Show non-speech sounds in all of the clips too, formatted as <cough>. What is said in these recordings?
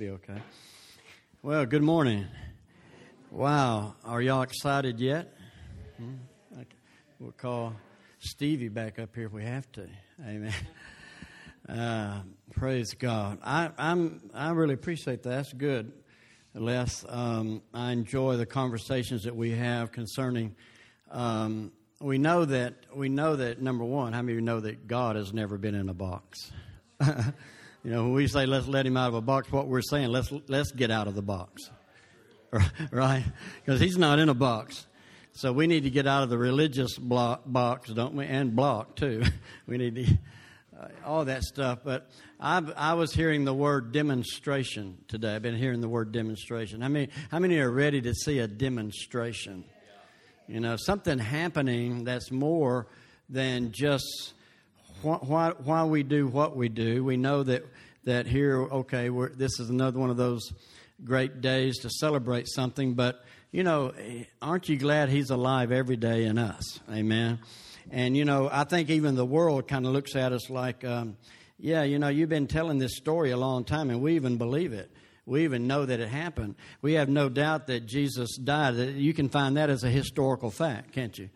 be okay. Well, good morning. Wow, are y'all excited yet? Hmm? We'll call Stevie back up here if we have to. Amen. <laughs> Uh, praise God. I, I'm I really appreciate that. That's good. Les, um, I enjoy the conversations that we have concerning. Um, we know that we know that number one. How many of you know that God has never been in a box? <laughs> you know, when we say let's let him out of a box, what we're saying let's let's get out of the box, <laughs> right? Because he's not in a box. So we need to get out of the religious block, box, don't we? And block too. <laughs> we need to uh, all that stuff. But i I was hearing the word demonstration today. I've been hearing the word demonstration. How many, how many are ready to see a demonstration? You know, something happening that's more than just why, why we do what we do. We know that, that here, okay, this is another one of those great days to celebrate something, but, you know, aren't you glad He's alive every day in us? Amen. And, you know, I think even the world kind of looks at us like, um, yeah, you know, you've been telling this story a long time, and we even believe it. We even know that it happened. We have no doubt that Jesus died. You can find that as a historical fact, can't you?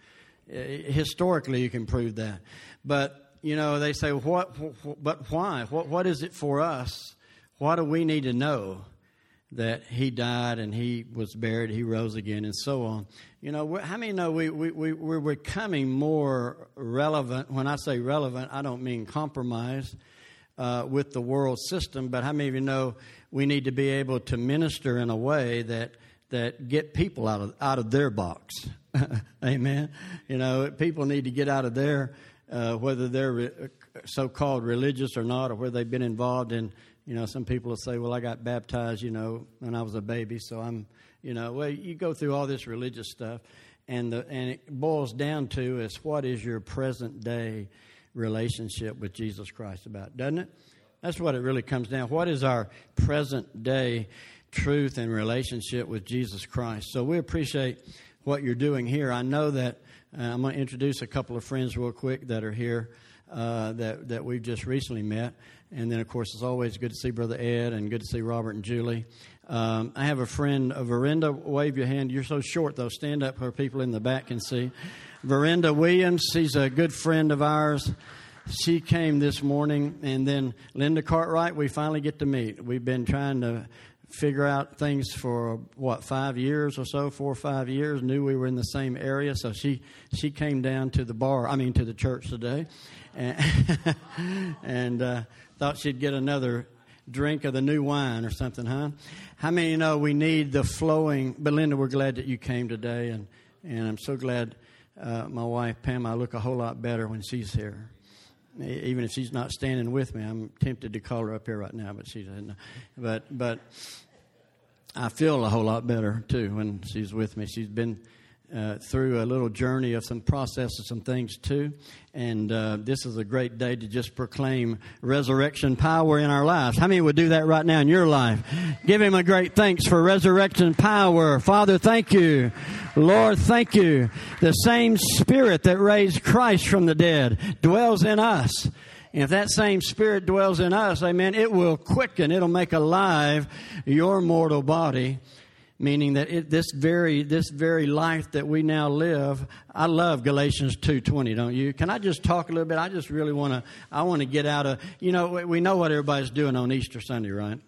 Historically, you can prove that. But, you know, they say, what, but why? What, what is it for us? What do we need to know? that he died and he was buried, he rose again, and so on. You know, how many know we, we, we, we're becoming more relevant? When I say relevant, I don't mean compromise uh, with the world system, but how many of you know we need to be able to minister in a way that, that get people out of, out of their box? <laughs> Amen. You know, people need to get out of their, uh, whether they're re- so called religious or not, or whether they've been involved in you know, some people will say, well, I got baptized, you know, when I was a baby, so I'm, you know, well, you go through all this religious stuff, and, the, and it boils down to is what is your present day relationship with Jesus Christ about, doesn't it? That's what it really comes down. What is our present day truth and relationship with Jesus Christ? So we appreciate what you're doing here. I know that uh, I'm going to introduce a couple of friends real quick that are here uh, that that we've just recently met. And then, of course, it's always good to see Brother Ed and good to see Robert and Julie. Um, I have a friend, uh, Verinda. Wave your hand. You're so short, though. Stand up where people in the back can see. Verinda Williams. She's a good friend of ours. She came this morning, and then Linda Cartwright. We finally get to meet. We've been trying to figure out things for what five years or so, four or five years. Knew we were in the same area, so she she came down to the bar. I mean, to the church today, and, <laughs> and uh, thought she'd get another drink of the new wine or something, huh? How many you know we need the flowing? But Linda, we're glad that you came today, and and I'm so glad. Uh, my wife Pam, I look a whole lot better when she's here even if she's not standing with me. I'm tempted to call her up here right now, but she doesn't. Uh, but but I feel a whole lot better too when she's with me. She's been uh, through a little journey of some processes, some things too. And uh, this is a great day to just proclaim resurrection power in our lives. How many would do that right now in your life? Give him a great thanks for resurrection power. Father, thank you. Lord, thank you. The same spirit that raised Christ from the dead dwells in us. And if that same spirit dwells in us, amen, it will quicken, it'll make alive your mortal body meaning that it, this very this very life that we now live i love galatians 2.20 don't you? Can i just talk a little bit? I just really want to i want to get out of you know we know what everybody's doing on easter sunday right?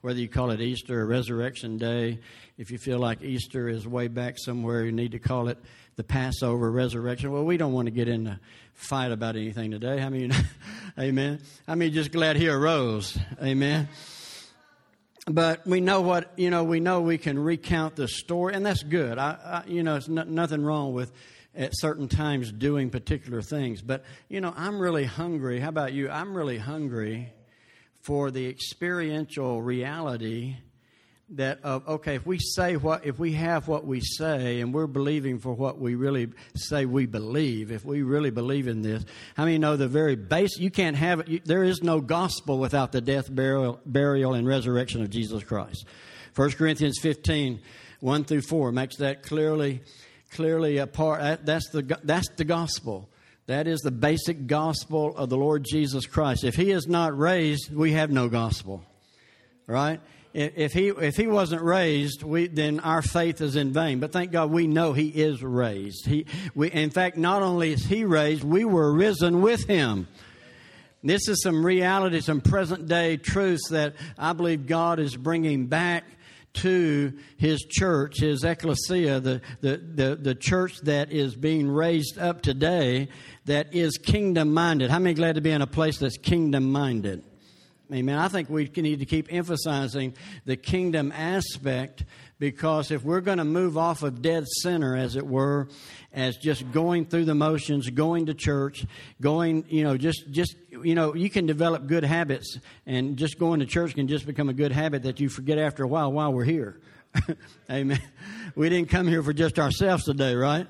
Whether you call it easter or resurrection day if you feel like easter is way back somewhere you need to call it the passover resurrection. Well we don't want to get in a fight about anything today. I mean <laughs> amen. I mean just glad he arose? Amen but we know what you know. We know we can recount the story, and that's good. I, I you know, it's nothing wrong with at certain times doing particular things. But you know, I'm really hungry. How about you? I'm really hungry for the experiential reality that of okay if we say what if we have what we say and we're believing for what we really say we believe if we really believe in this how many know the very base you can't have it you, there is no gospel without the death burial, burial and resurrection of jesus christ. 1 corinthians 15 1 through 4 makes that clearly clearly a part that's the that's the gospel. That is the basic gospel of the lord jesus christ. If he is not raised we have no gospel right if he if he wasn't raised, we, then our faith is in vain. But thank God we know he is raised. He, we, in fact, not only is he raised, we were risen with him. This is some reality, some present day truths that I believe God is bringing back to his church, his ecclesia, the, the, the, the church that is being raised up today that is kingdom minded. How many glad to be in a place that's kingdom minded? Amen. I think we need to keep emphasizing the kingdom aspect because if we're going to move off of dead center, as it were, as just going through the motions, going to church, going, you know, just, just, you know, you can develop good habits, and just going to church can just become a good habit that you forget after a while while we're here. <laughs> Amen. We didn't come here for just ourselves today, right?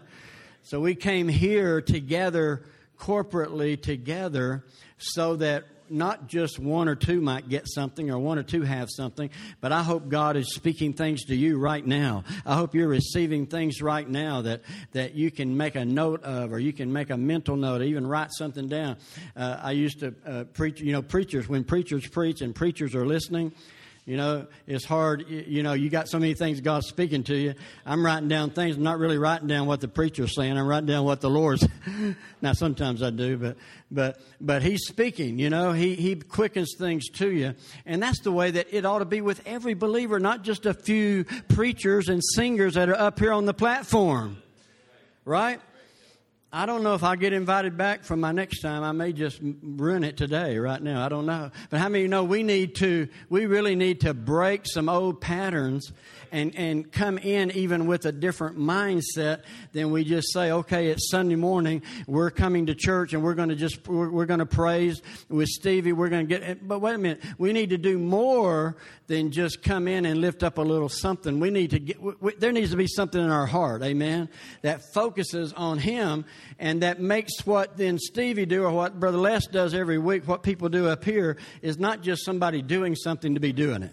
So we came here together, corporately together, so that not just one or two might get something or one or two have something, but I hope God is speaking things to you right now. I hope you're receiving things right now that, that you can make a note of or you can make a mental note or even write something down. Uh, I used to uh, preach, you know, preachers, when preachers preach and preachers are listening, you know, it's hard. You know, you got so many things God's speaking to you. I'm writing down things. I'm not really writing down what the preacher's saying. I'm writing down what the Lord's. <laughs> now, sometimes I do, but but but He's speaking. You know, He He quickens things to you, and that's the way that it ought to be with every believer, not just a few preachers and singers that are up here on the platform, right? I don't know if I'll get invited back for my next time. I may just ruin it today, right now. I don't know. But how many you know we need to, we really need to break some old patterns and, and come in even with a different mindset than we just say, okay, it's Sunday morning, we're coming to church and we're going to just, we're, we're going to praise with Stevie, we're going to get, but wait a minute, we need to do more than just come in and lift up a little something. We need to get, we, there needs to be something in our heart, amen, that focuses on Him and that makes what then Stevie do or what Brother Les does every week, what people do up here, is not just somebody doing something to be doing it.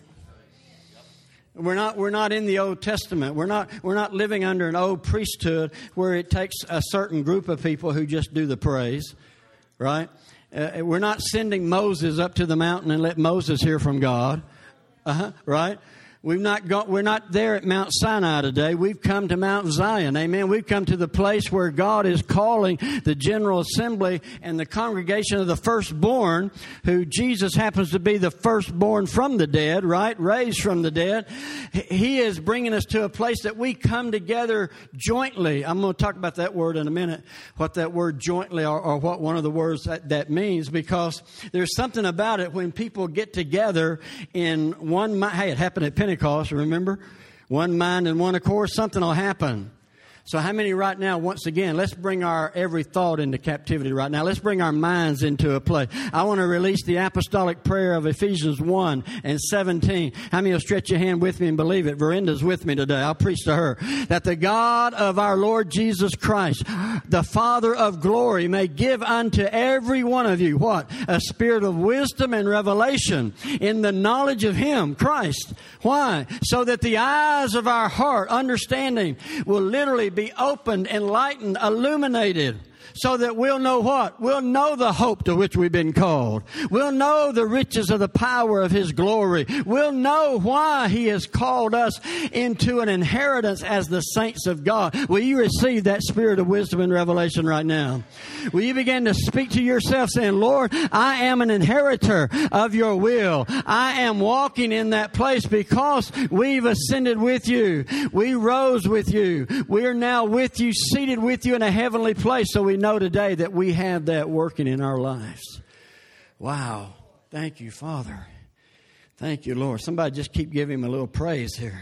We're not, we're not in the Old Testament. We're not, we're not living under an old priesthood where it takes a certain group of people who just do the praise, right? Uh, we're not sending Moses up to the mountain and let Moses hear from God, uh-huh, right? We've not got, we're not there at Mount Sinai today. We've come to Mount Zion. Amen. We've come to the place where God is calling the General Assembly and the congregation of the firstborn, who Jesus happens to be the firstborn from the dead, right? Raised from the dead. He is bringing us to a place that we come together jointly. I'm going to talk about that word in a minute, what that word jointly or, or what one of the words that, that means, because there's something about it when people get together in one, hey, it happened at Pentecost Pentecost, remember? One mind and one accord, something will happen. So, how many right now, once again, let's bring our every thought into captivity right now. Let's bring our minds into a place. I want to release the apostolic prayer of Ephesians 1 and 17. How many will stretch your hand with me and believe it? Verenda's with me today. I'll preach to her. That the God of our Lord Jesus Christ, the Father of glory, may give unto every one of you what? A spirit of wisdom and revelation in the knowledge of Him, Christ. Why? So that the eyes of our heart, understanding, will literally be opened, enlightened, illuminated so that we'll know what? We'll know the hope to which we've been called. We'll know the riches of the power of His glory. We'll know why He has called us into an inheritance as the saints of God. Will you receive that spirit of wisdom and revelation right now? Will you begin to speak to yourself saying, Lord, I am an inheritor of your will. I am walking in that place because we've ascended with you. We rose with you. We're now with you, seated with you in a heavenly place. So we know today that we have that working in our lives. Wow. Thank you, Father. Thank you, Lord. Somebody just keep giving him a little praise here.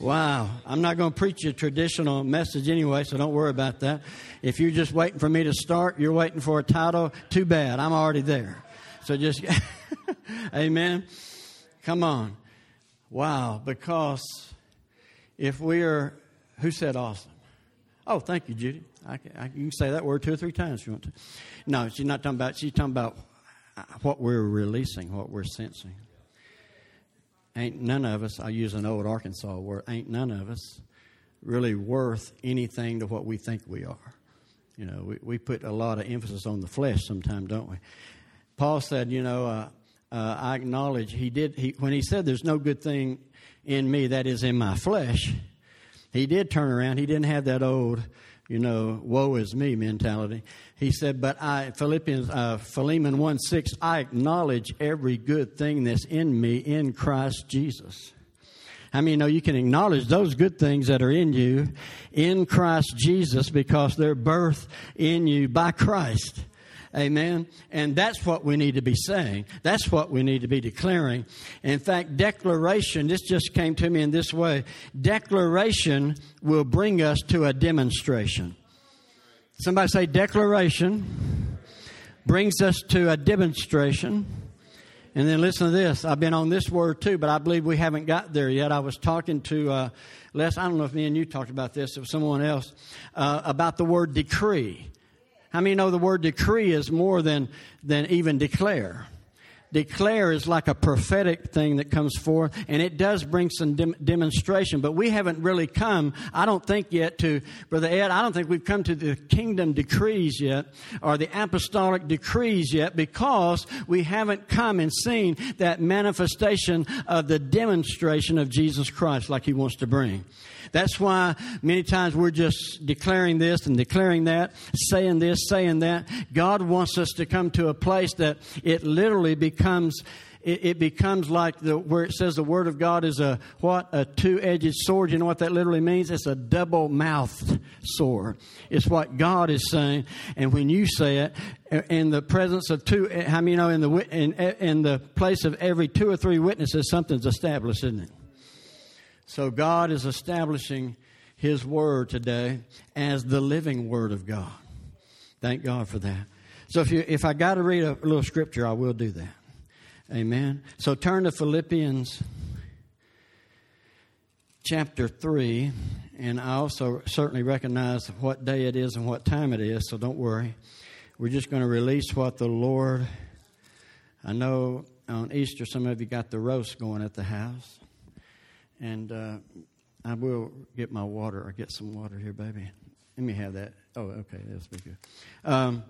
Wow. I'm not going to preach a traditional message anyway, so don't worry about that. If you're just waiting for me to start, you're waiting for a title, too bad. I'm already there. So just, <laughs> amen. Come on. Wow. Because if we are, who said awesome? Oh, thank you, Judy. I can, I, you can say that word two or three times if you want to. No, she's not talking about, she's talking about what we're releasing, what we're sensing. Ain't none of us, I use an old Arkansas word, ain't none of us really worth anything to what we think we are. You know, we, we put a lot of emphasis on the flesh sometimes, don't we? Paul said, you know, uh, uh, I acknowledge he did. He, when he said, "There's no good thing in me that is in my flesh," he did turn around. He didn't have that old, you know, "woe is me" mentality. He said, "But I," Philippians, uh, Philemon one six, I acknowledge every good thing that's in me in Christ Jesus. I mean, you know you can acknowledge those good things that are in you in Christ Jesus because they're birthed in you by Christ. Amen. And that's what we need to be saying. That's what we need to be declaring. In fact, declaration, this just came to me in this way declaration will bring us to a demonstration. Somebody say, declaration brings us to a demonstration. And then listen to this. I've been on this word too, but I believe we haven't got there yet. I was talking to uh, Les. I don't know if me and you talked about this, or someone else, uh, about the word decree. How many know the word decree is more than, than even declare? Declare is like a prophetic thing that comes forth, and it does bring some dem- demonstration. But we haven't really come, I don't think yet, to, Brother Ed, I don't think we've come to the kingdom decrees yet, or the apostolic decrees yet, because we haven't come and seen that manifestation of the demonstration of Jesus Christ like He wants to bring. That's why many times we're just declaring this and declaring that, saying this, saying that. God wants us to come to a place that it literally becomes it, becomes like the where it says the word of God is a what a two-edged sword. You know what that literally means? It's a double-mouthed sword. It's what God is saying, and when you say it uh, in the presence of two, uh, how you know in the in, uh, in the place of every two or three witnesses, something's established, isn't it? So God is establishing His Word today as the living Word of God. Thank God for that. So if you if I got to read a little scripture, I will do that. Amen. So turn to Philippians chapter 3, and I also certainly recognize what day it is and what time it is, so don't worry. We're just going to release what the Lord. I know on Easter some of you got the roast going at the house. And uh, I will get my water or get some water here, baby. Let me have that. Oh, okay, that's be good. Um,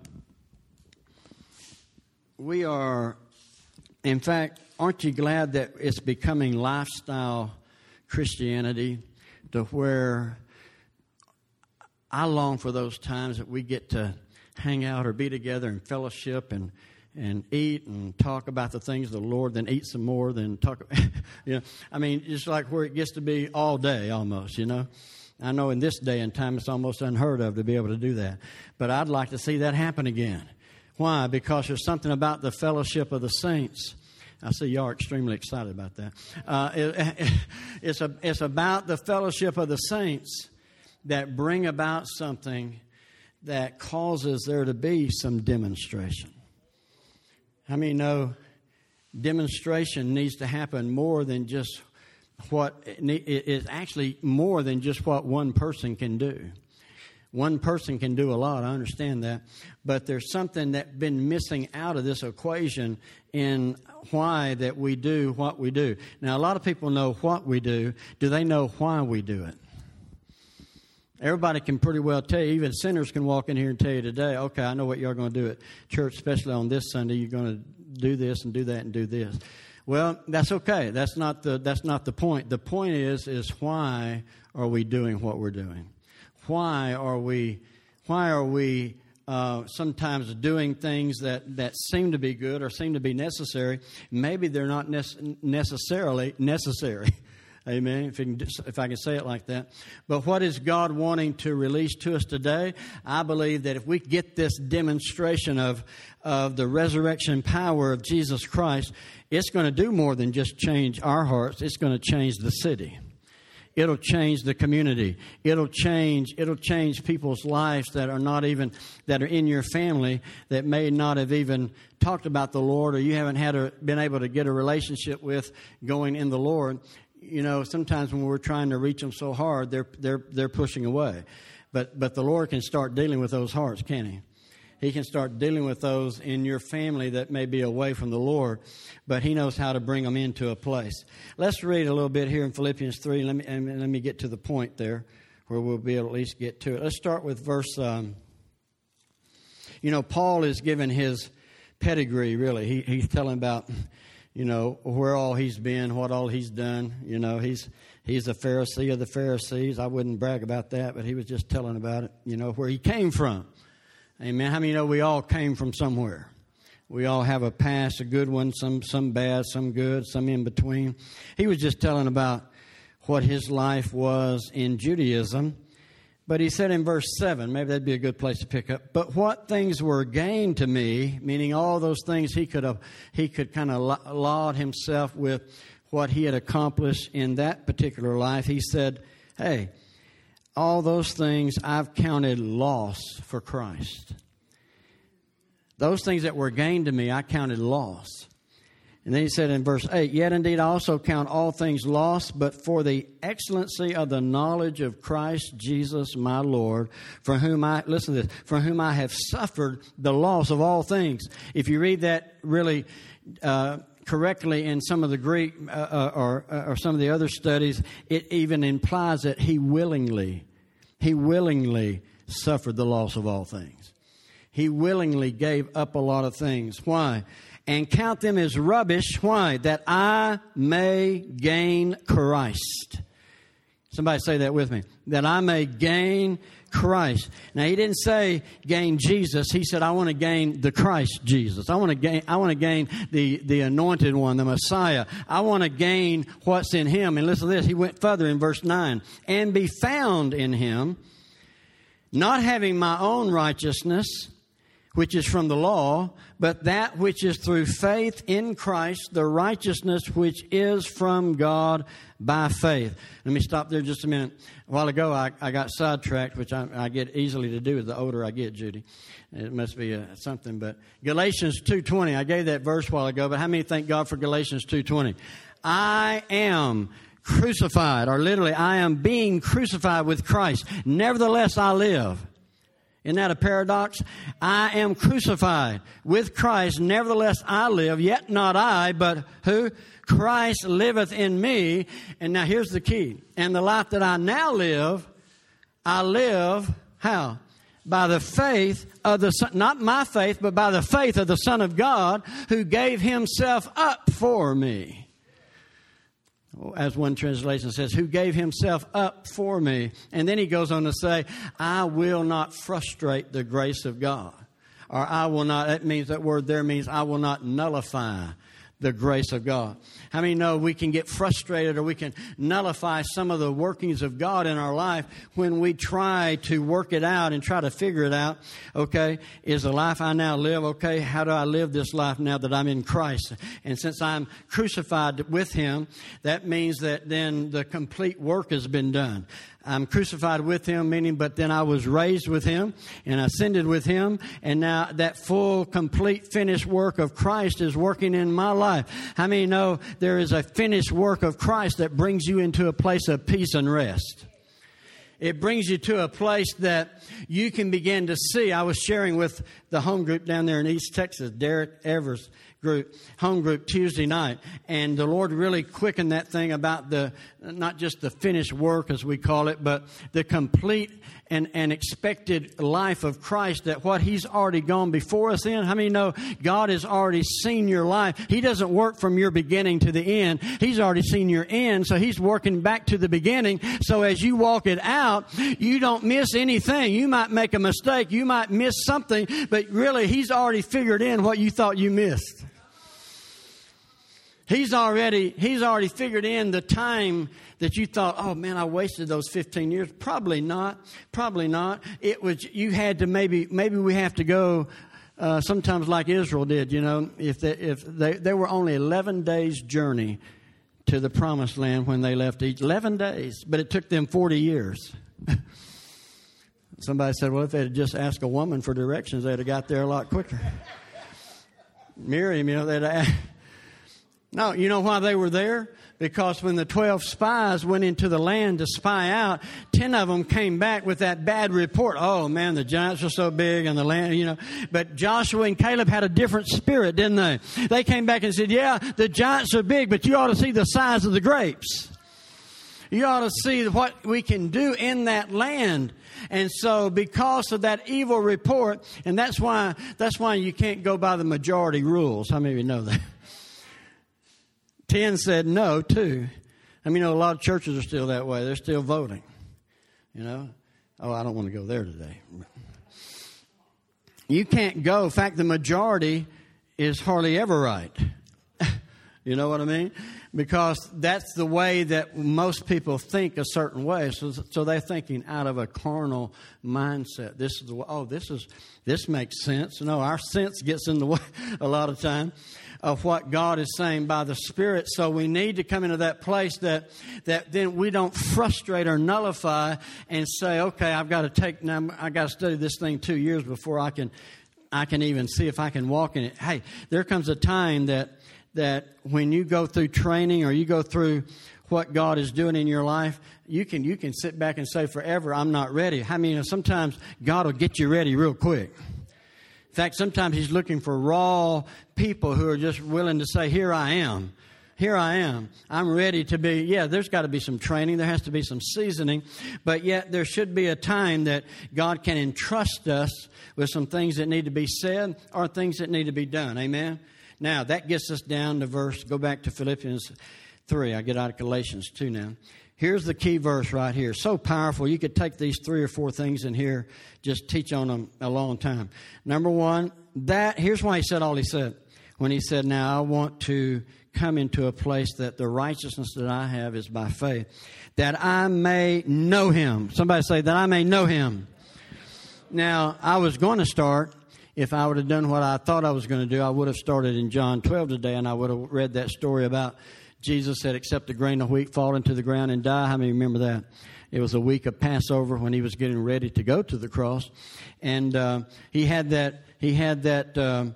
we are, in fact, aren't you glad that it's becoming lifestyle Christianity to where I long for those times that we get to hang out or be together and fellowship and and eat and talk about the things of the Lord, then eat some more, then talk. <laughs> you know, I mean, it's like where it gets to be all day almost. You know, I know in this day and time it's almost unheard of to be able to do that, but I'd like to see that happen again. Why? Because there's something about the fellowship of the saints. I see you are extremely excited about that. Uh, it, <laughs> it's, a, it's about the fellowship of the saints that bring about something that causes there to be some demonstration. How many know demonstration needs to happen more than just what it is actually more than just what one person can do. One person can do a lot, I understand that. But there's something that's been missing out of this equation in why that we do what we do. Now, a lot of people know what we do. Do they know why we do it? Everybody can pretty well tell you, even sinners can walk in here and tell you today, okay, I know what you're going to do at church, especially on this Sunday. You're going to do this and do that and do this. Well, that's okay. That's not the, that's not the point. The point is, is why are we doing what we're doing? Why are we, why are we uh, sometimes doing things that, that seem to be good or seem to be necessary? Maybe they're not nece- necessarily necessary. <laughs> Amen. If, can, if I can say it like that. But what is God wanting to release to us today? I believe that if we get this demonstration of, of the resurrection power of Jesus Christ, it's going to do more than just change our hearts, it's going to change the city. It'll change the community. It'll change. It'll change people's lives that are not even that are in your family that may not have even talked about the Lord, or you haven't had a, been able to get a relationship with going in the Lord you know, sometimes when we're trying to reach them so hard, they're, they're, they're pushing away. But, but the Lord can start dealing with those hearts, can He? He can start dealing with those in your family that may be away from the Lord, but He knows how to bring them into a place. Let's read a little bit here in Philippians 3. Let me, and let me get to the point there where we'll be able at least get to it. Let's start with verse. Um, you know, Paul is given his pedigree, really. He, he's telling about, you know, where all he's been, what all he's done. You know, he's he's a Pharisee of the Pharisees. I wouldn't brag about that, but he was just telling about it, you know, where he came from. Amen. How many know we all came from somewhere? We all have a past, a good one, some some bad, some good, some in between. He was just telling about what his life was in Judaism but he said in verse 7, maybe that'd be a good place to pick up. But what things were gained to me, meaning all those things he could have, he could kind of laud himself with what he had accomplished in that particular life. He said, Hey, all those things I've counted loss for Christ. Those things that were gained to me, I counted loss. And then he said in verse 8, Yet indeed I also count all things lost, but for the excellency of the knowledge of Christ Jesus my Lord, for whom I, listen to this, for whom I have suffered the loss of all things. If you read that really uh, correctly in some of the Greek uh, uh or, uh, or some of the other studies, it even implies that he willingly, he willingly suffered the loss of all things. He willingly gave up a lot of things. Why? And count them as rubbish. Why? That I may gain Christ. Somebody say that with me. That I may gain Christ. Now he didn't say gain Jesus. He said I want to gain the Christ Jesus. I want to gain I want to gain the the anointed one, the Messiah. I want to gain what's in him. And listen to this. He went further in verse 9. And be found in him, not having my own righteousness, which is from the law, but that which is through faith in Christ, the righteousness which is from God by faith. Let me stop there just a minute. A while ago, I, I got sidetracked, which I, I, get easily to do the older I get, Judy. It must be a, uh, something, but Galatians 2.20, I gave that verse a while ago, but how many thank God for Galatians 2.20? I am crucified, or literally, I am being crucified with Christ. Nevertheless, I live. Isn't that a paradox? I am crucified with Christ. Nevertheless, I live, yet not I, but who? Christ liveth in me. And now here's the key. And the life that I now live, I live how? By the faith of the Son, not my faith, but by the faith of the Son of God who gave himself up for me as one translation says, who gave himself up for me. And then he goes on to say, I will not frustrate the grace of God. Or I will not, that means, that word there means I will not nullify the grace of God. How many know we can get frustrated or we can nullify some of the workings of God in our life when we try to work it out and try to figure it out? Okay, is the life I now live okay? How do I live this life now that I'm in Christ? And since I'm crucified with Him, that means that then the complete work has been done. I'm crucified with him, meaning, but then I was raised with him and ascended with him. And now that full, complete, finished work of Christ is working in my life. How many know there is a finished work of Christ that brings you into a place of peace and rest? It brings you to a place that you can begin to see. I was sharing with the home group down there in East Texas, Derek Evers group, home group Tuesday night. And the Lord really quickened that thing about the, not just the finished work as we call it, but the complete and, and expected life of Christ that what He's already gone before us in. How many know God has already seen your life? He doesn't work from your beginning to the end. He's already seen your end, so He's working back to the beginning. So as you walk it out, you don't miss anything. You might make a mistake. You might miss something, but really He's already figured in what you thought you missed. He's already, he's already figured in the time that you thought, oh man, I wasted those 15 years. Probably not. Probably not. It was, you had to maybe, maybe we have to go uh, sometimes like Israel did, you know, if they, if they, they were only 11 days journey to the promised land when they left each 11 days, but it took them 40 years. <laughs> Somebody said, well, if they had just asked a woman for directions, they'd have got there a lot quicker. Miriam, you know, they'd have no, you know why they were there? Because when the 12 spies went into the land to spy out, 10 of them came back with that bad report. Oh man, the giants are so big and the land, you know. But Joshua and Caleb had a different spirit, didn't they? They came back and said, yeah, the giants are big, but you ought to see the size of the grapes. You ought to see what we can do in that land. And so because of that evil report, and that's why, that's why you can't go by the majority rules. How many of you know that? Ten said no, too. I mean, you know, a lot of churches are still that way. They're still voting. You know? Oh, I don't want to go there today. You can't go. In fact, the majority is hardly ever right. <laughs> you know what I mean? Because that's the way that most people think a certain way. So, so they're thinking out of a carnal mindset. This is the way, oh, this is this makes sense. No, our sense gets in the way <laughs> a lot of time of what God is saying by the Spirit. So we need to come into that place that, that then we don't frustrate or nullify and say, okay, I've got to take, now I got to study this thing two years before I can, I can even see if I can walk in it. Hey, there comes a time that, that when you go through training or you go through what God is doing in your life, you can you can sit back and say forever, I'm not ready. I mean, sometimes God will get you ready real quick. In fact, sometimes he's looking for raw people who are just willing to say, Here I am. Here I am. I'm ready to be. Yeah, there's got to be some training. There has to be some seasoning. But yet, there should be a time that God can entrust us with some things that need to be said or things that need to be done. Amen? Now, that gets us down to verse, go back to Philippians 3. I get out of Galatians 2 now. Here's the key verse right here. So powerful. You could take these three or four things in here, just teach on them a long time. Number one, that, here's why he said all he said. When he said, Now I want to come into a place that the righteousness that I have is by faith, that I may know him. Somebody say, That I may know him. Now, I was going to start if I would have done what I thought I was going to do, I would have started in John 12 today and I would have read that story about Jesus said, Except a grain of wheat fall into the ground and die. How many remember that? It was a week of Passover when he was getting ready to go to the cross, and uh, he had that. He had that. Um,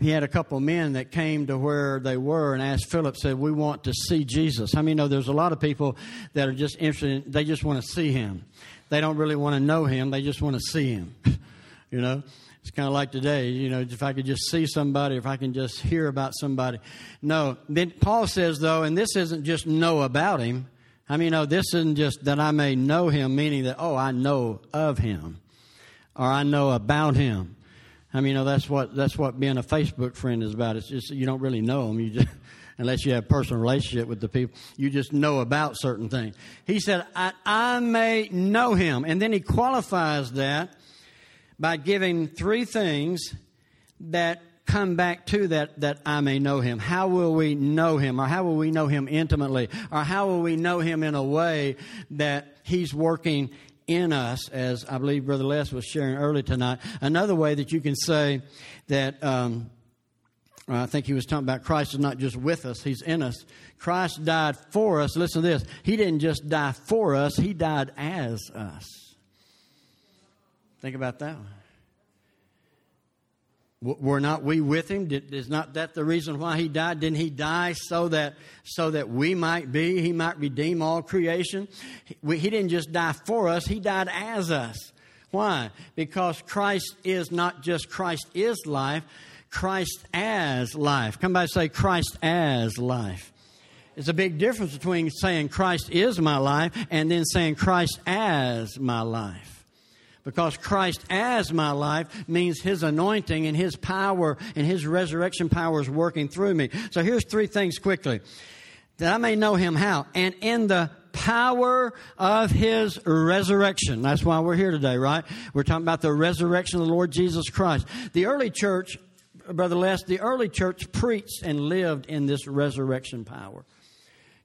he had a couple of men that came to where they were and asked Philip, said, "We want to see Jesus." I mean, know there's a lot of people that are just interested. In, they just want to see him. They don't really want to know him. They just want to see him. <laughs> you know. It's kind of like today, you know, if I could just see somebody, if I can just hear about somebody. No. Then Paul says, though, and this isn't just know about him. I mean, no, this isn't just that I may know him, meaning that, oh, I know of him or I know about him. I mean, you know, that's what, that's what being a Facebook friend is about. It's just, you don't really know them. You just, <laughs> unless you have personal relationship with the people, you just know about certain things. He said, I, I may know him. And then he qualifies that by giving three things that come back to that that I may know him. How will we know him or how will we know him intimately or how will we know him in a way that he's working in us as I believe Brother Les was sharing earlier tonight. Another way that you can say that um, I think he was talking about Christ is not just with us, he's in us. Christ died for us. Listen to this. He didn't just die for us, he died as us. Think about that one. Were not we with him? Did, is not that the reason why he died? Didn't he die so that so that we might be? He might redeem all creation. He, we, he didn't just die for us; he died as us. Why? Because Christ is not just Christ is life, Christ as life. Come by and say Christ as life. It's a big difference between saying Christ is my life and then saying Christ as my life because Christ as my life means His anointing and His power and His resurrection power is working through me. So here's three things quickly. That I may know Him how? And in the power of His resurrection. That's why we're here today, right? We're talking about the resurrection of the Lord Jesus Christ. The early church, Brother Les, the early church preached and lived in this resurrection power.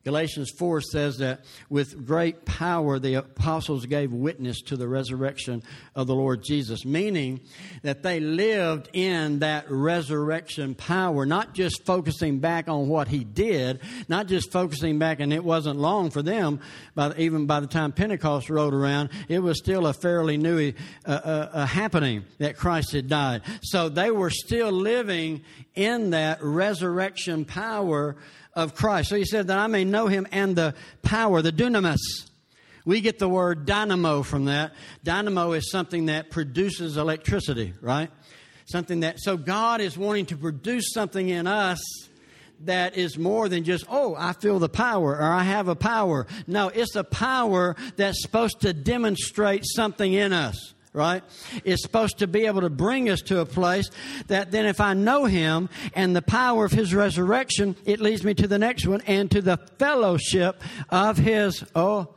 Galatians 4 says that with great power the apostles gave witness to the resurrection of the Lord Jesus, meaning that they lived in that resurrection power, not just focusing back on what he did, not just focusing back, and it wasn't long for them, but even by the time Pentecost rolled around, it was still a fairly new uh, uh, uh, happening that Christ had died. So they were still living in that resurrection power of Christ. So he said that I may know him and the power, the dunamis. We get the word dynamo from that. Dynamo is something that produces electricity, right? Something that, so God is wanting to produce something in us that is more than just, oh, I feel the power or I have a power. No, it's a power that's supposed to demonstrate something in us right? It's supposed to be able to bring us to a place that then if I know Him and the power of His resurrection, it leads me to the next one and to the fellowship of His, oh,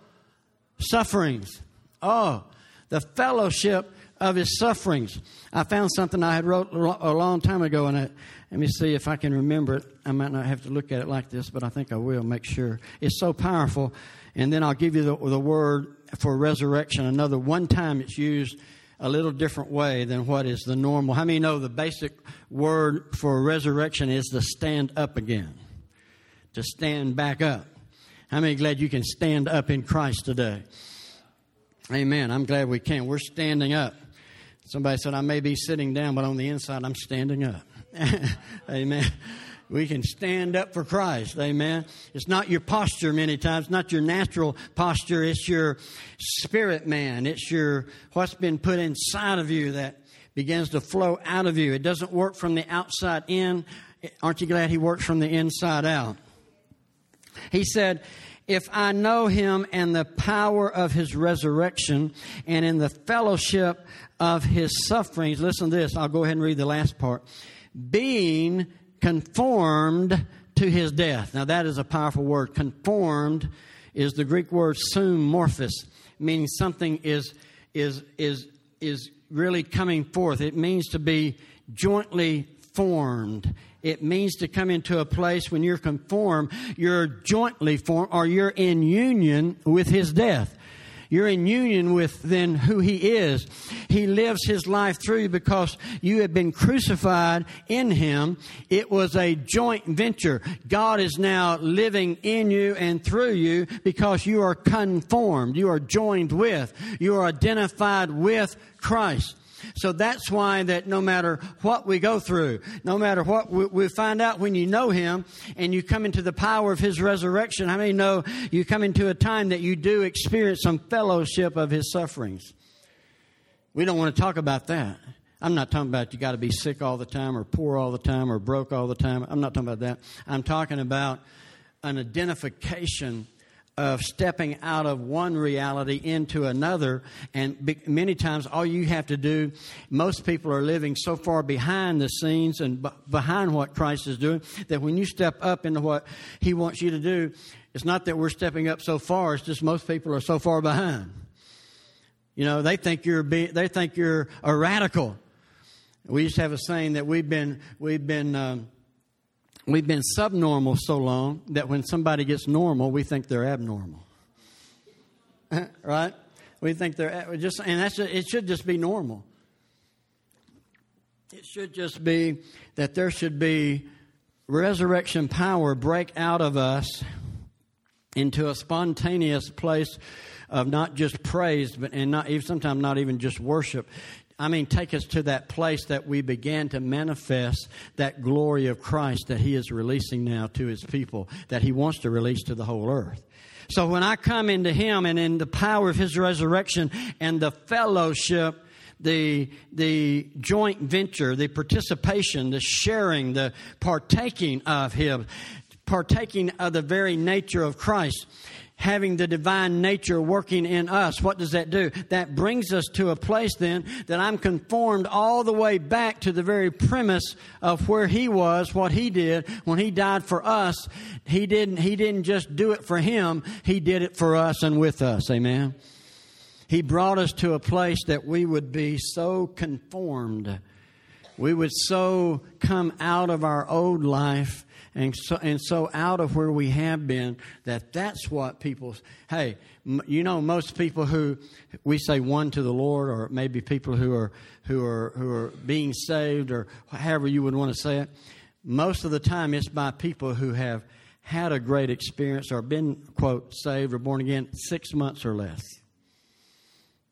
sufferings. Oh, the fellowship of His sufferings. I found something I had wrote a long time ago, and I, let me see if I can remember it. I might not have to look at it like this, but I think I will make sure. It's so powerful. And then I'll give you the, the word for resurrection. Another one time it's used a little different way than what is the normal. How many know the basic word for resurrection is to stand up again? To stand back up. How many glad you can stand up in Christ today? Amen. I'm glad we can. We're standing up. Somebody said, I may be sitting down, but on the inside, I'm standing up. <laughs> Amen. We can stand up for Christ. Amen. It's not your posture many times, not your natural posture. It's your spirit man. It's your, what's been put inside of you that begins to flow out of you. It doesn't work from the outside in. Aren't you glad he works from the inside out? He said, if I know him and the power of his resurrection and in the fellowship of his sufferings, listen to this. I'll go ahead and read the last part. Being conformed to his death. Now, that is a powerful word. Conformed is the Greek word summorphos, meaning something is, is, is, is really coming forth. It means to be jointly formed. It means to come into a place when you're conformed, you're jointly formed, or you're in union with his death. You're in union with then who He is. He lives His life through you because you have been crucified in Him. It was a joint venture. God is now living in you and through you because you are conformed. You are joined with. You are identified with Christ. So that's why that no matter what we go through, no matter what we, we, find out when you know Him and you come into the power of His resurrection, how many know you come into a time that you do experience some fellowship of His sufferings? We don't want to talk about that. I'm not talking about you got to be sick all the time or poor all the time or broke all the time. I'm not talking about that. I'm talking about an identification of stepping out of one reality into another. And many times, all you have to do, most people are living so far behind the scenes and behind what Christ is doing that when you step up into what He wants you to do, it's not that we're stepping up so far, it's just most people are so far behind. You know, they think you're, be, they think you're a radical. We used to have a saying that we've been, we've been, um, we've been subnormal so long that when somebody gets normal, we think they're abnormal. <laughs> right? We think they're just, and that's it should just be normal. It should just be that there should be resurrection power break out of us into a spontaneous place of not just praise, but and not even sometimes not even just worship. I mean, take us to that place that we began to manifest that glory of Christ that He is releasing now to His people, that He wants to release to the whole earth. So when I come into Him and in the power of His resurrection and the fellowship, the, the joint venture, the participation, the sharing, the partaking of Him, partaking of the very nature of Christ, having the divine nature working in us. What does that do? That brings us to a place then that I'm conformed all the way back to the very premise of where he was, what he did when he died for us. He didn't, he didn't just do it for him, he did it for us and with us. Amen. He brought us to a place that we would be so conformed. We would so come out of our old life and so, and so out of where we have been that that's what people hey you know most people who we say one to the lord or maybe people who are who are who are being saved or however you would want to say it most of the time it's by people who have had a great experience or been quote saved or born again six months or less.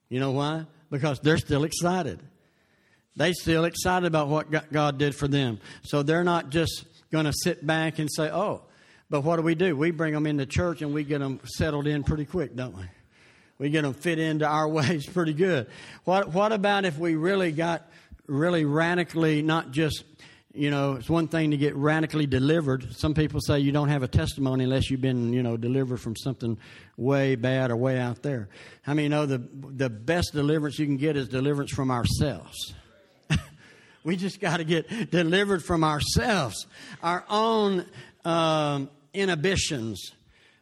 You know why? Because they're still excited they still excited about what God did for them. So they're not just going to sit back and say, oh, but what do we do? We bring them into church and we get them settled in pretty quick, don't we? We get them fit into our <laughs> ways pretty good. What, what about if we really got really radically not just you know, it's one thing to get radically delivered. Some people say you don't have a testimony unless you've been, you know, delivered from something way bad or way out there. How many know the the best deliverance you can get is deliverance from ourselves? We just got to get delivered from ourselves, our own um, inhibitions,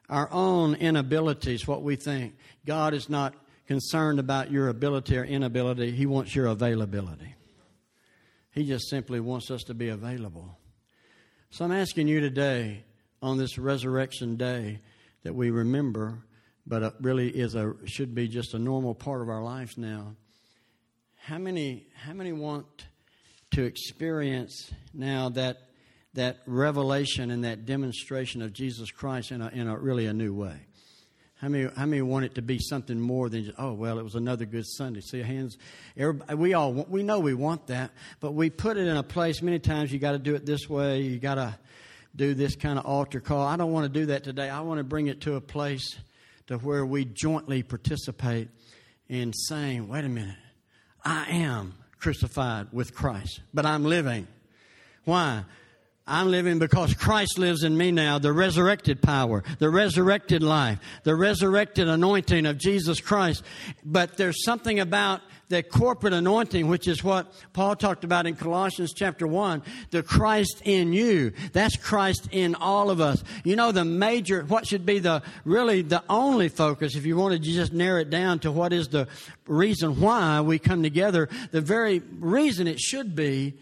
our own inabilities, what we think. God is not concerned about your ability or inability, He wants your availability. He just simply wants us to be available. So I'm asking you today, on this resurrection day, that we remember, but it really is a should be just a normal part of our lives now. How many how many want to experience now that that revelation and that demonstration of Jesus Christ in a, in a really a new way? How many, how many want it to be something more than just, oh, well, it was another good Sunday? See hands? We all, we know we want that, but we put it in a place, many times you got to do it this way, you got to do this kind of altar call. I don't want to do that today. I want to bring it to a place to where we jointly participate in saying, wait a minute, I am crucified with Christ, but I'm living. Why? I'm living because Christ lives in me now, the resurrected power, the resurrected life, the resurrected anointing of Jesus Christ. But there's something about the corporate anointing, which is what Paul talked about in Colossians chapter 1, the Christ in you. That's Christ in all of us. You know, the major, what should be the, really the only focus, if you wanted to just narrow it down to what is the reason why we come together, the very reason it should be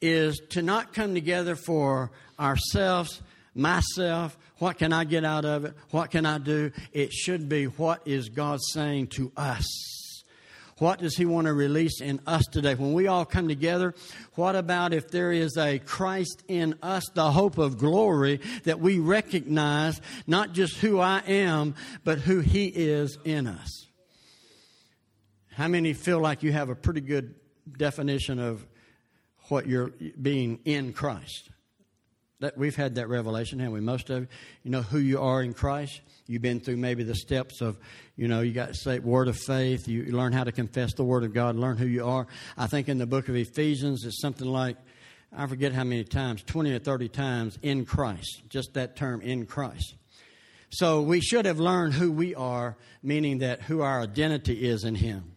is to not come together for ourselves, myself, what can I get out of it? What can I do? It should be what is God saying to us? What does He want to release in us today? When we all come together, what about if there is a Christ in us, the hope of glory, that we recognize not just who I am, but who He is in us? How many feel like you have a pretty good definition of what you're being in Christ. That we've had that revelation, haven't we? Most of you, know who you are in Christ. You've been through maybe the steps of, you know, you got to say word of faith. You learn how to confess the word of God, learn who you are. I think in the book of Ephesians, it's something like, I forget how many times, 20 or 30 times, in Christ. Just that term, in Christ. So we should have learned who we are, meaning that who our identity is in Him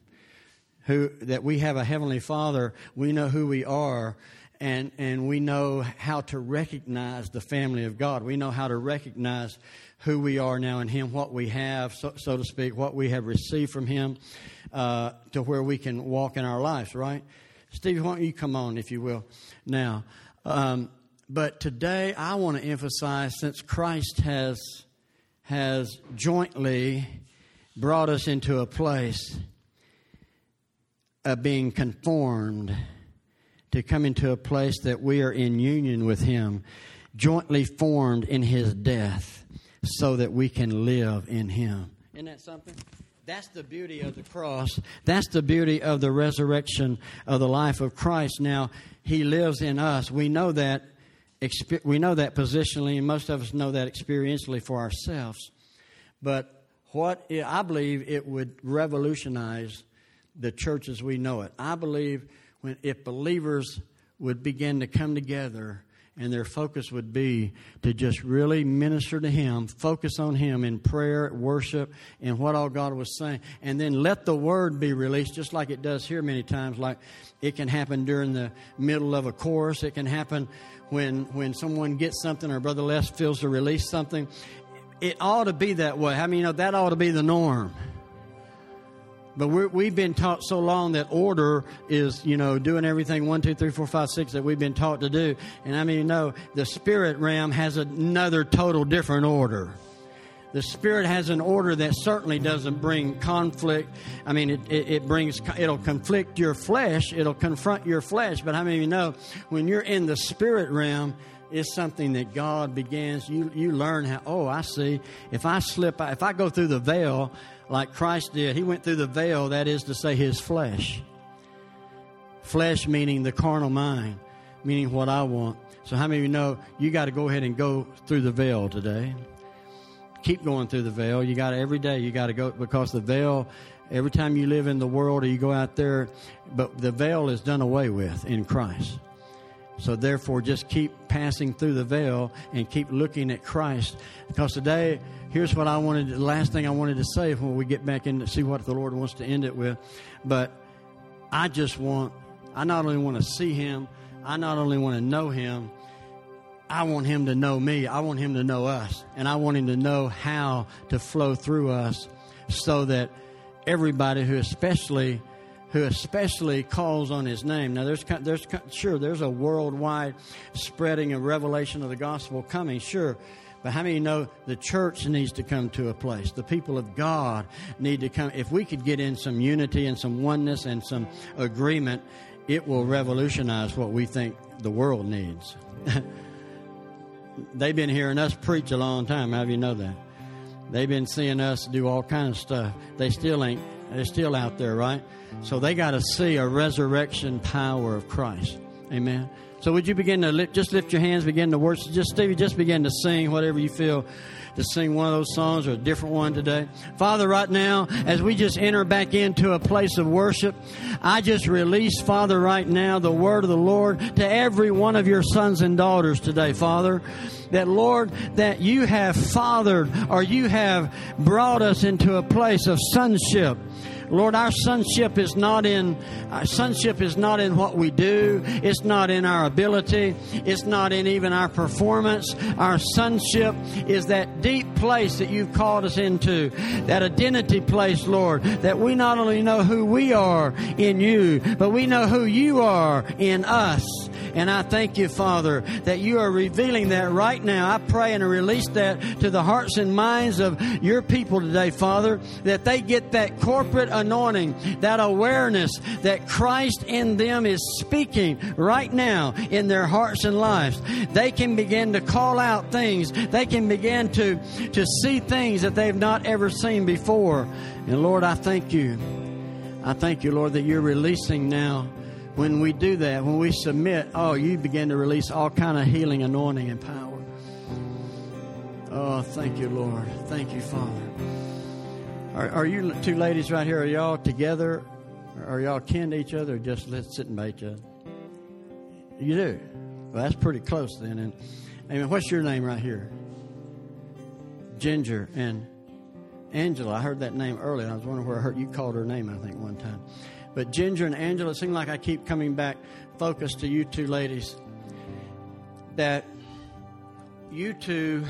who that we have a heavenly Father, we know who we are, and and we know how to recognize the family of God. We know how to recognize who we are now in Him, what we have, so, so to speak, what we have received from Him, uh, to where we can walk in our lives. Right, Steve? Why don't you come on, if you will, now? Um, but today, I want to emphasize since Christ has has jointly brought us into a place of being conformed to come into a place that we are in union with Him, jointly formed in His death, so that we can live in Him. Isn't that something? That's the beauty of the cross. That's the beauty of the resurrection of the life of Christ. Now, He lives in us. We know that. We know that positionally, and most of us know that experientially for ourselves. But what I believe it would revolutionize the church as we know it. I believe when if believers would begin to come together and their focus would be to just really minister to Him, focus on Him in prayer, worship, and what all God was saying, and then let the Word be released, just like it does here many times. Like it can happen during the middle of a course, it can happen when when someone gets something or Brother Les feels to release something. It ought to be that way. I mean, you know, that ought to be the norm. But we have been taught so long that order is, you know, doing everything one, two, three, four, five, six that we've been taught to do. And I mean, no, the spirit realm has another total different order. The spirit has an order that certainly doesn't bring conflict. I mean, it, it, it brings, it'll conflict your flesh, it'll confront your flesh. But how many of you know when you're in the spirit realm, it's something that God begins, you, you learn how, oh, I see. If I slip, if I go through the veil, like Christ did. He went through the veil, that is to say, his flesh. Flesh meaning the carnal mind, meaning what I want. So, how many of you know you got to go ahead and go through the veil today? Keep going through the veil. You got every day, you got to go because the veil, every time you live in the world or you go out there, but the veil is done away with in Christ. So therefore, just keep passing through the veil and keep looking at Christ. Because today, here's what I wanted. The last thing I wanted to say when we get back in to see what the Lord wants to end it with. But I just want. I not only want to see Him. I not only want to know Him. I want Him to know me. I want Him to know us, and I want Him to know how to flow through us, so that everybody who especially who especially calls on his name. Now, there's, there's sure there's a worldwide spreading of revelation of the gospel coming, sure. But how many know the church needs to come to a place? The people of God need to come. If we could get in some unity and some oneness and some agreement, it will revolutionize what we think the world needs. <laughs> They've been hearing us preach a long time. How do you know that? They've been seeing us do all kinds of stuff. They still ain't. They're still out there, right? So they got to see a resurrection power of Christ. Amen. So would you begin to lift, just lift your hands, begin to worship? Just Stevie, just begin to sing whatever you feel to sing one of those songs or a different one today. Father, right now, as we just enter back into a place of worship, I just release, Father, right now, the word of the Lord to every one of your sons and daughters today, Father that Lord, that you have fathered or you have brought us into a place of sonship. Lord, our sonship is not in our sonship is not in what we do. It's not in our ability. It's not in even our performance. Our sonship is that deep place that you've called us into, that identity place, Lord, that we not only know who we are in you, but we know who you are in us. And I thank you, Father, that you are revealing that right now. I pray and release that to the hearts and minds of your people today, Father, that they get that corporate anointing, that awareness that Christ in them is speaking right now in their hearts and lives. They can begin to call out things. They can begin to, to see things that they've not ever seen before. And Lord, I thank you. I thank you, Lord, that you're releasing now when we do that, when we submit, oh, you begin to release all kind of healing, anointing, and power. Oh, thank you, Lord. Thank you, Father. Are, are you two ladies right here? Are y'all together? Are y'all kin to each other, or just let's sitting by each other? You do. Well, that's pretty close then. And mean, what's your name right here? Ginger and Angela. I heard that name earlier. I was wondering where I heard you called her name. I think one time. But Ginger and Angela, it seems like I keep coming back focused to you two ladies. That you two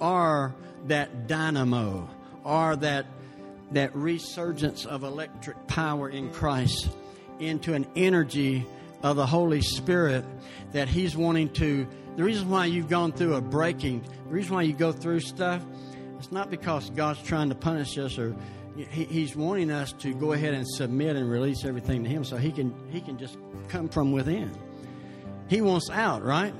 are that dynamo, are that that resurgence of electric power in Christ into an energy of the Holy Spirit that He's wanting to. The reason why you've gone through a breaking, the reason why you go through stuff, it's not because God's trying to punish us or he, he's wanting us to go ahead and submit and release everything to him so he can he can just come from within. He wants out right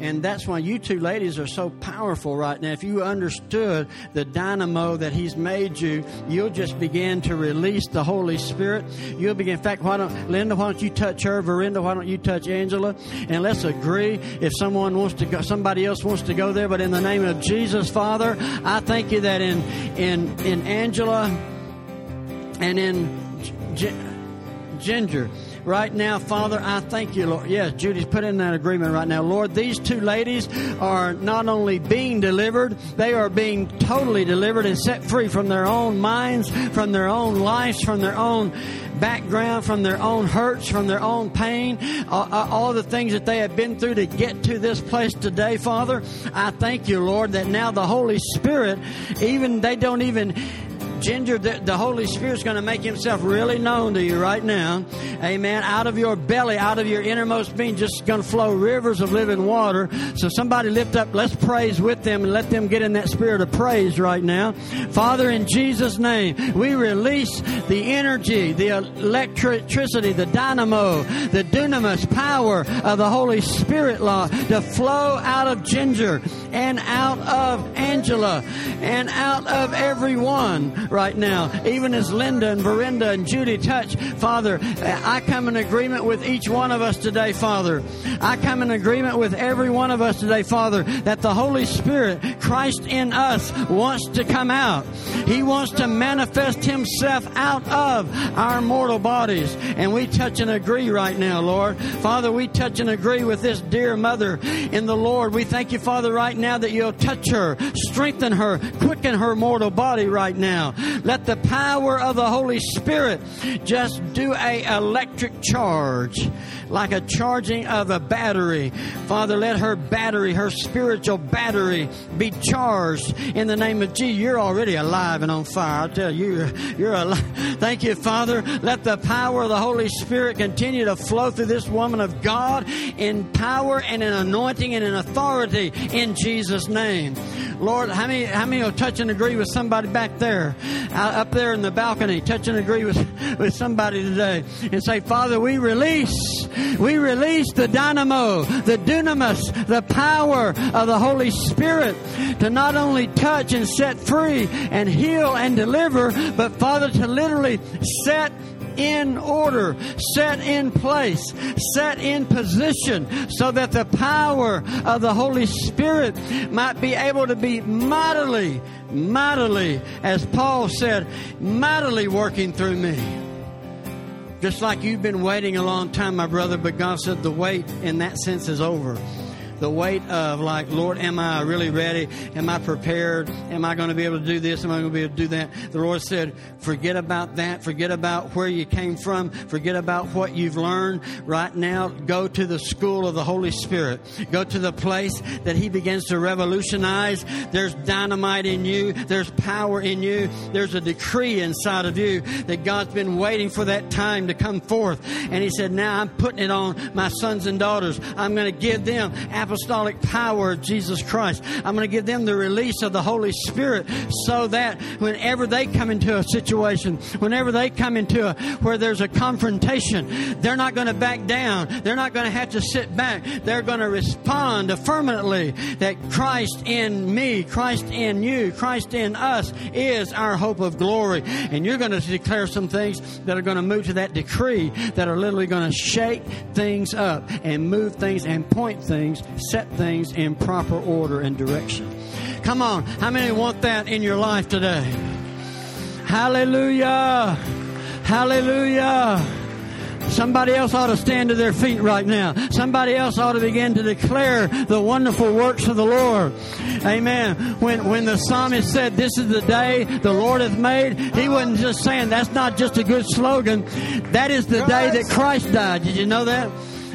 and that's why you two ladies are so powerful right now. If you understood the dynamo that He's made you, you'll just begin to release the Holy Spirit. You'll begin. In fact, why don't Linda? Why don't you touch her? Verinda, why don't you touch Angela? And let's agree. If someone wants to go, somebody else wants to go there. But in the name of Jesus, Father, I thank you that in in in Angela and in G- Ginger right now, Father, I thank you, Lord. Yes, Judy's put in that agreement right now. Lord, these two ladies are not only being delivered, they are being totally delivered and set free from their own minds, from their own lives, from their own background, from their own hurts, from their own pain, uh, all the things that they have been through to get to this place today, Father. I thank you, Lord, that now the Holy Spirit, even they don't even Ginger, the, the Holy Spirit's going to make himself really known to you right now. Amen. Out of your belly, out of your innermost being, just going to flow rivers of living water. So somebody lift up, let's praise with them and let them get in that spirit of praise right now. Father, in Jesus' name, we release the energy, the electricity, the dynamo, the dunamis power of the Holy Spirit law to flow out of Ginger and out of Angela and out of everyone right now. Even as Linda and Verinda and Judy touch, Father, I come in agreement with each one of us today, Father. I come in agreement with every one of us today, Father, that the Holy Spirit, Christ in us, wants to come out. He wants to manifest Himself out of our mortal bodies. And we touch and agree right now, Lord. Father, we touch and agree with this dear mother in the Lord. We thank you, Father, right now that you'll touch her, strengthen her, quicken her mortal body right now. Let the power of the Holy Spirit just do a electric charge, like a charging of a battery. Father, let her battery, her spiritual battery, be charged in the name of Jesus. You're already alive and on fire. I tell you, you're alive. Thank you, Father. Let the power of the Holy Spirit continue to flow through this woman of God in power and in anointing and in authority in Jesus' name. Lord, how many, how many will touch and agree with somebody back there, up there in the balcony, touch and agree with, with somebody today and say, Father, we release, we release the dynamo, the dunamis, the power of the Holy Spirit to not only touch and set free and heal and deliver, but Father, to literally set in order, set in place, set in position, so that the power of the Holy Spirit might be able to be mightily, mightily, as Paul said, mightily working through me. Just like you've been waiting a long time, my brother, but God said the wait in that sense is over the weight of like, Lord, am I really ready? Am I prepared? Am I going to be able to do this? Am I going to be able to do that? The Lord said, forget about that. Forget about where you came from. Forget about what you've learned. Right now, go to the school of the Holy Spirit. Go to the place that He begins to revolutionize. There's dynamite in you. There's power in you. There's a decree inside of you that God's been waiting for that time to come forth. And He said, now I'm putting it on my sons and daughters. I'm going to give them apostolic power of Jesus Christ. I'm going to give them the release of the Holy Spirit so that whenever they come into a situation, whenever they come into a, where there's a confrontation, they're not going to back down. They're not going to have to sit back. They're going to respond affirmatively that Christ in me, Christ in you, Christ in us is our hope of glory. And you're going to declare some things that are going to move to that decree that are literally going to shake things up and move things and point things set things in proper order and direction. Come on, how many want that in your life today? Hallelujah! Hallelujah! Somebody else ought to stand to their feet right now. Somebody else ought to begin to declare the wonderful works of the Lord. Amen. When, when the psalmist said, This is the day the Lord hath made, he wasn't just saying that's not just a good slogan. That is the day that Christ died. Did you know that?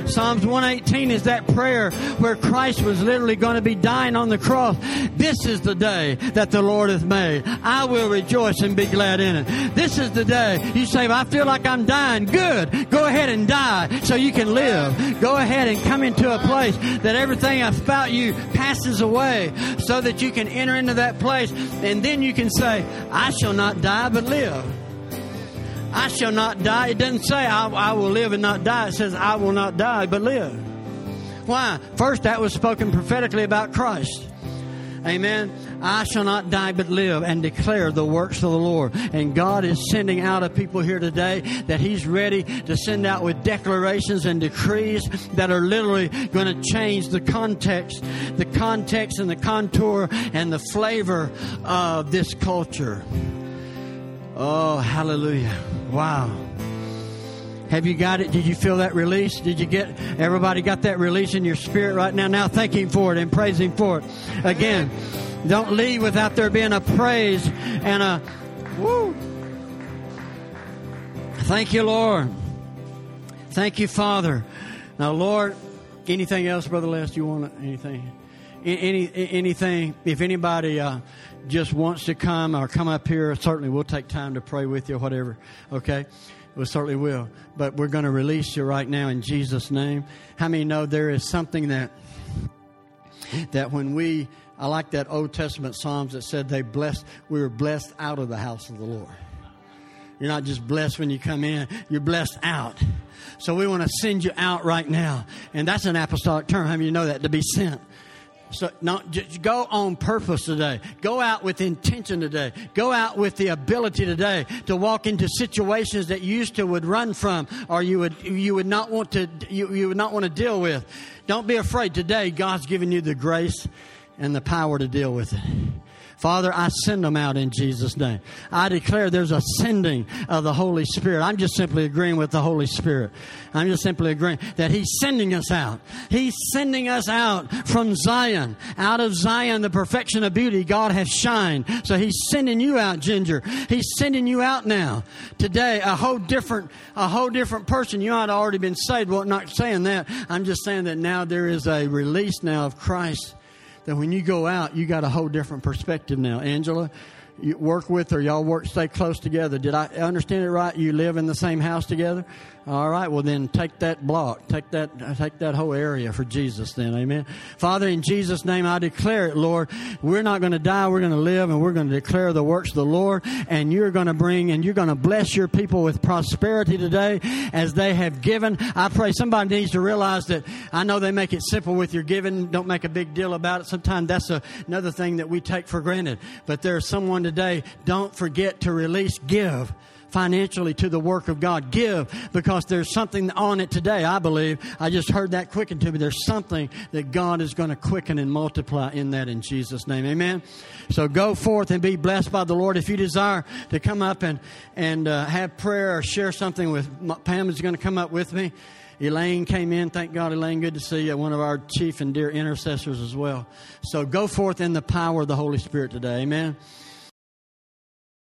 Psalms 118 is that prayer where Christ was literally going to be dying on the cross. This is the day that the Lord hath made. I will rejoice and be glad in it. This is the day. You say, I feel like I'm dying. Good. Go ahead and die so you can live. Go ahead and come into a place that everything about you passes away so that you can enter into that place and then you can say, I shall not die but live. I shall not die. It doesn't say I, I, will live and not die. It says I will not die but live. Why? First, that was spoken prophetically about Christ. Amen. I shall not die but live and declare the works of the Lord. And God is sending out a people here today that He's ready to send out with declarations and decrees that are literally going to change the context, the context and the contour and the flavor of this culture. Oh, hallelujah. Wow. Have you got it? Did you feel that release? Did you get everybody got that release in your spirit right now? Now thank Him for it and praise Him for it. Again, don't leave without there being a praise and a woo. Thank you, Lord. Thank you, Father. Now, Lord, anything else, Brother Les? You want anything? Any anything? If anybody. Uh, just wants to come or come up here, certainly we'll take time to pray with you whatever. Okay? We certainly will. But we're going to release you right now in Jesus' name. How many know there is something that that when we I like that Old Testament Psalms that said they blessed we were blessed out of the house of the Lord. You're not just blessed when you come in, you're blessed out. So we want to send you out right now. And that's an apostolic term. How many you know that? To be sent So not just go on purpose today. Go out with intention today. Go out with the ability today to walk into situations that you used to would run from or you would you would not want to you, you would not want to deal with. Don't be afraid today. God's given you the grace and the power to deal with it. Father, I send them out in Jesus' name. I declare there's a sending of the Holy Spirit. I'm just simply agreeing with the Holy Spirit. I'm just simply agreeing that He's sending us out. He's sending us out from Zion. Out of Zion, the perfection of beauty, God has shined. So He's sending you out, Ginger. He's sending you out now. Today, a whole different, a whole different person. You have already been saved. Well, not saying that. I'm just saying that now there is a release now of Christ that when you go out, you got a whole different perspective now. Angela, you work with her, y'all work, stay close together. Did I understand it right? You live in the same house together? All right, well then take that block, take that, take that whole area for Jesus then, amen. Father, in Jesus' name I declare it, Lord. We're not going to die, we're going to live and we're going to declare the works of the Lord and you're going to bring and you're going to bless your people with prosperity today as they have given. I pray somebody needs to realize that I know they make it simple with your giving, don't make a big deal about it. Sometimes that's a, another thing that we take for granted. But there's someone today, don't forget to release, give financially to the work of God. Give because there's something on it today, I believe. I just heard that quicken to me. There's something that God is going to quicken and multiply in that in Jesus' name. Amen. So go forth and be blessed by the Lord. If you desire to come up and, and uh, have prayer or share something with Pam is going to come up with me. Elaine came in. Thank God, Elaine. Good to see you. One of our chief and dear intercessors as well. So go forth in the power of the Holy Spirit today. Amen.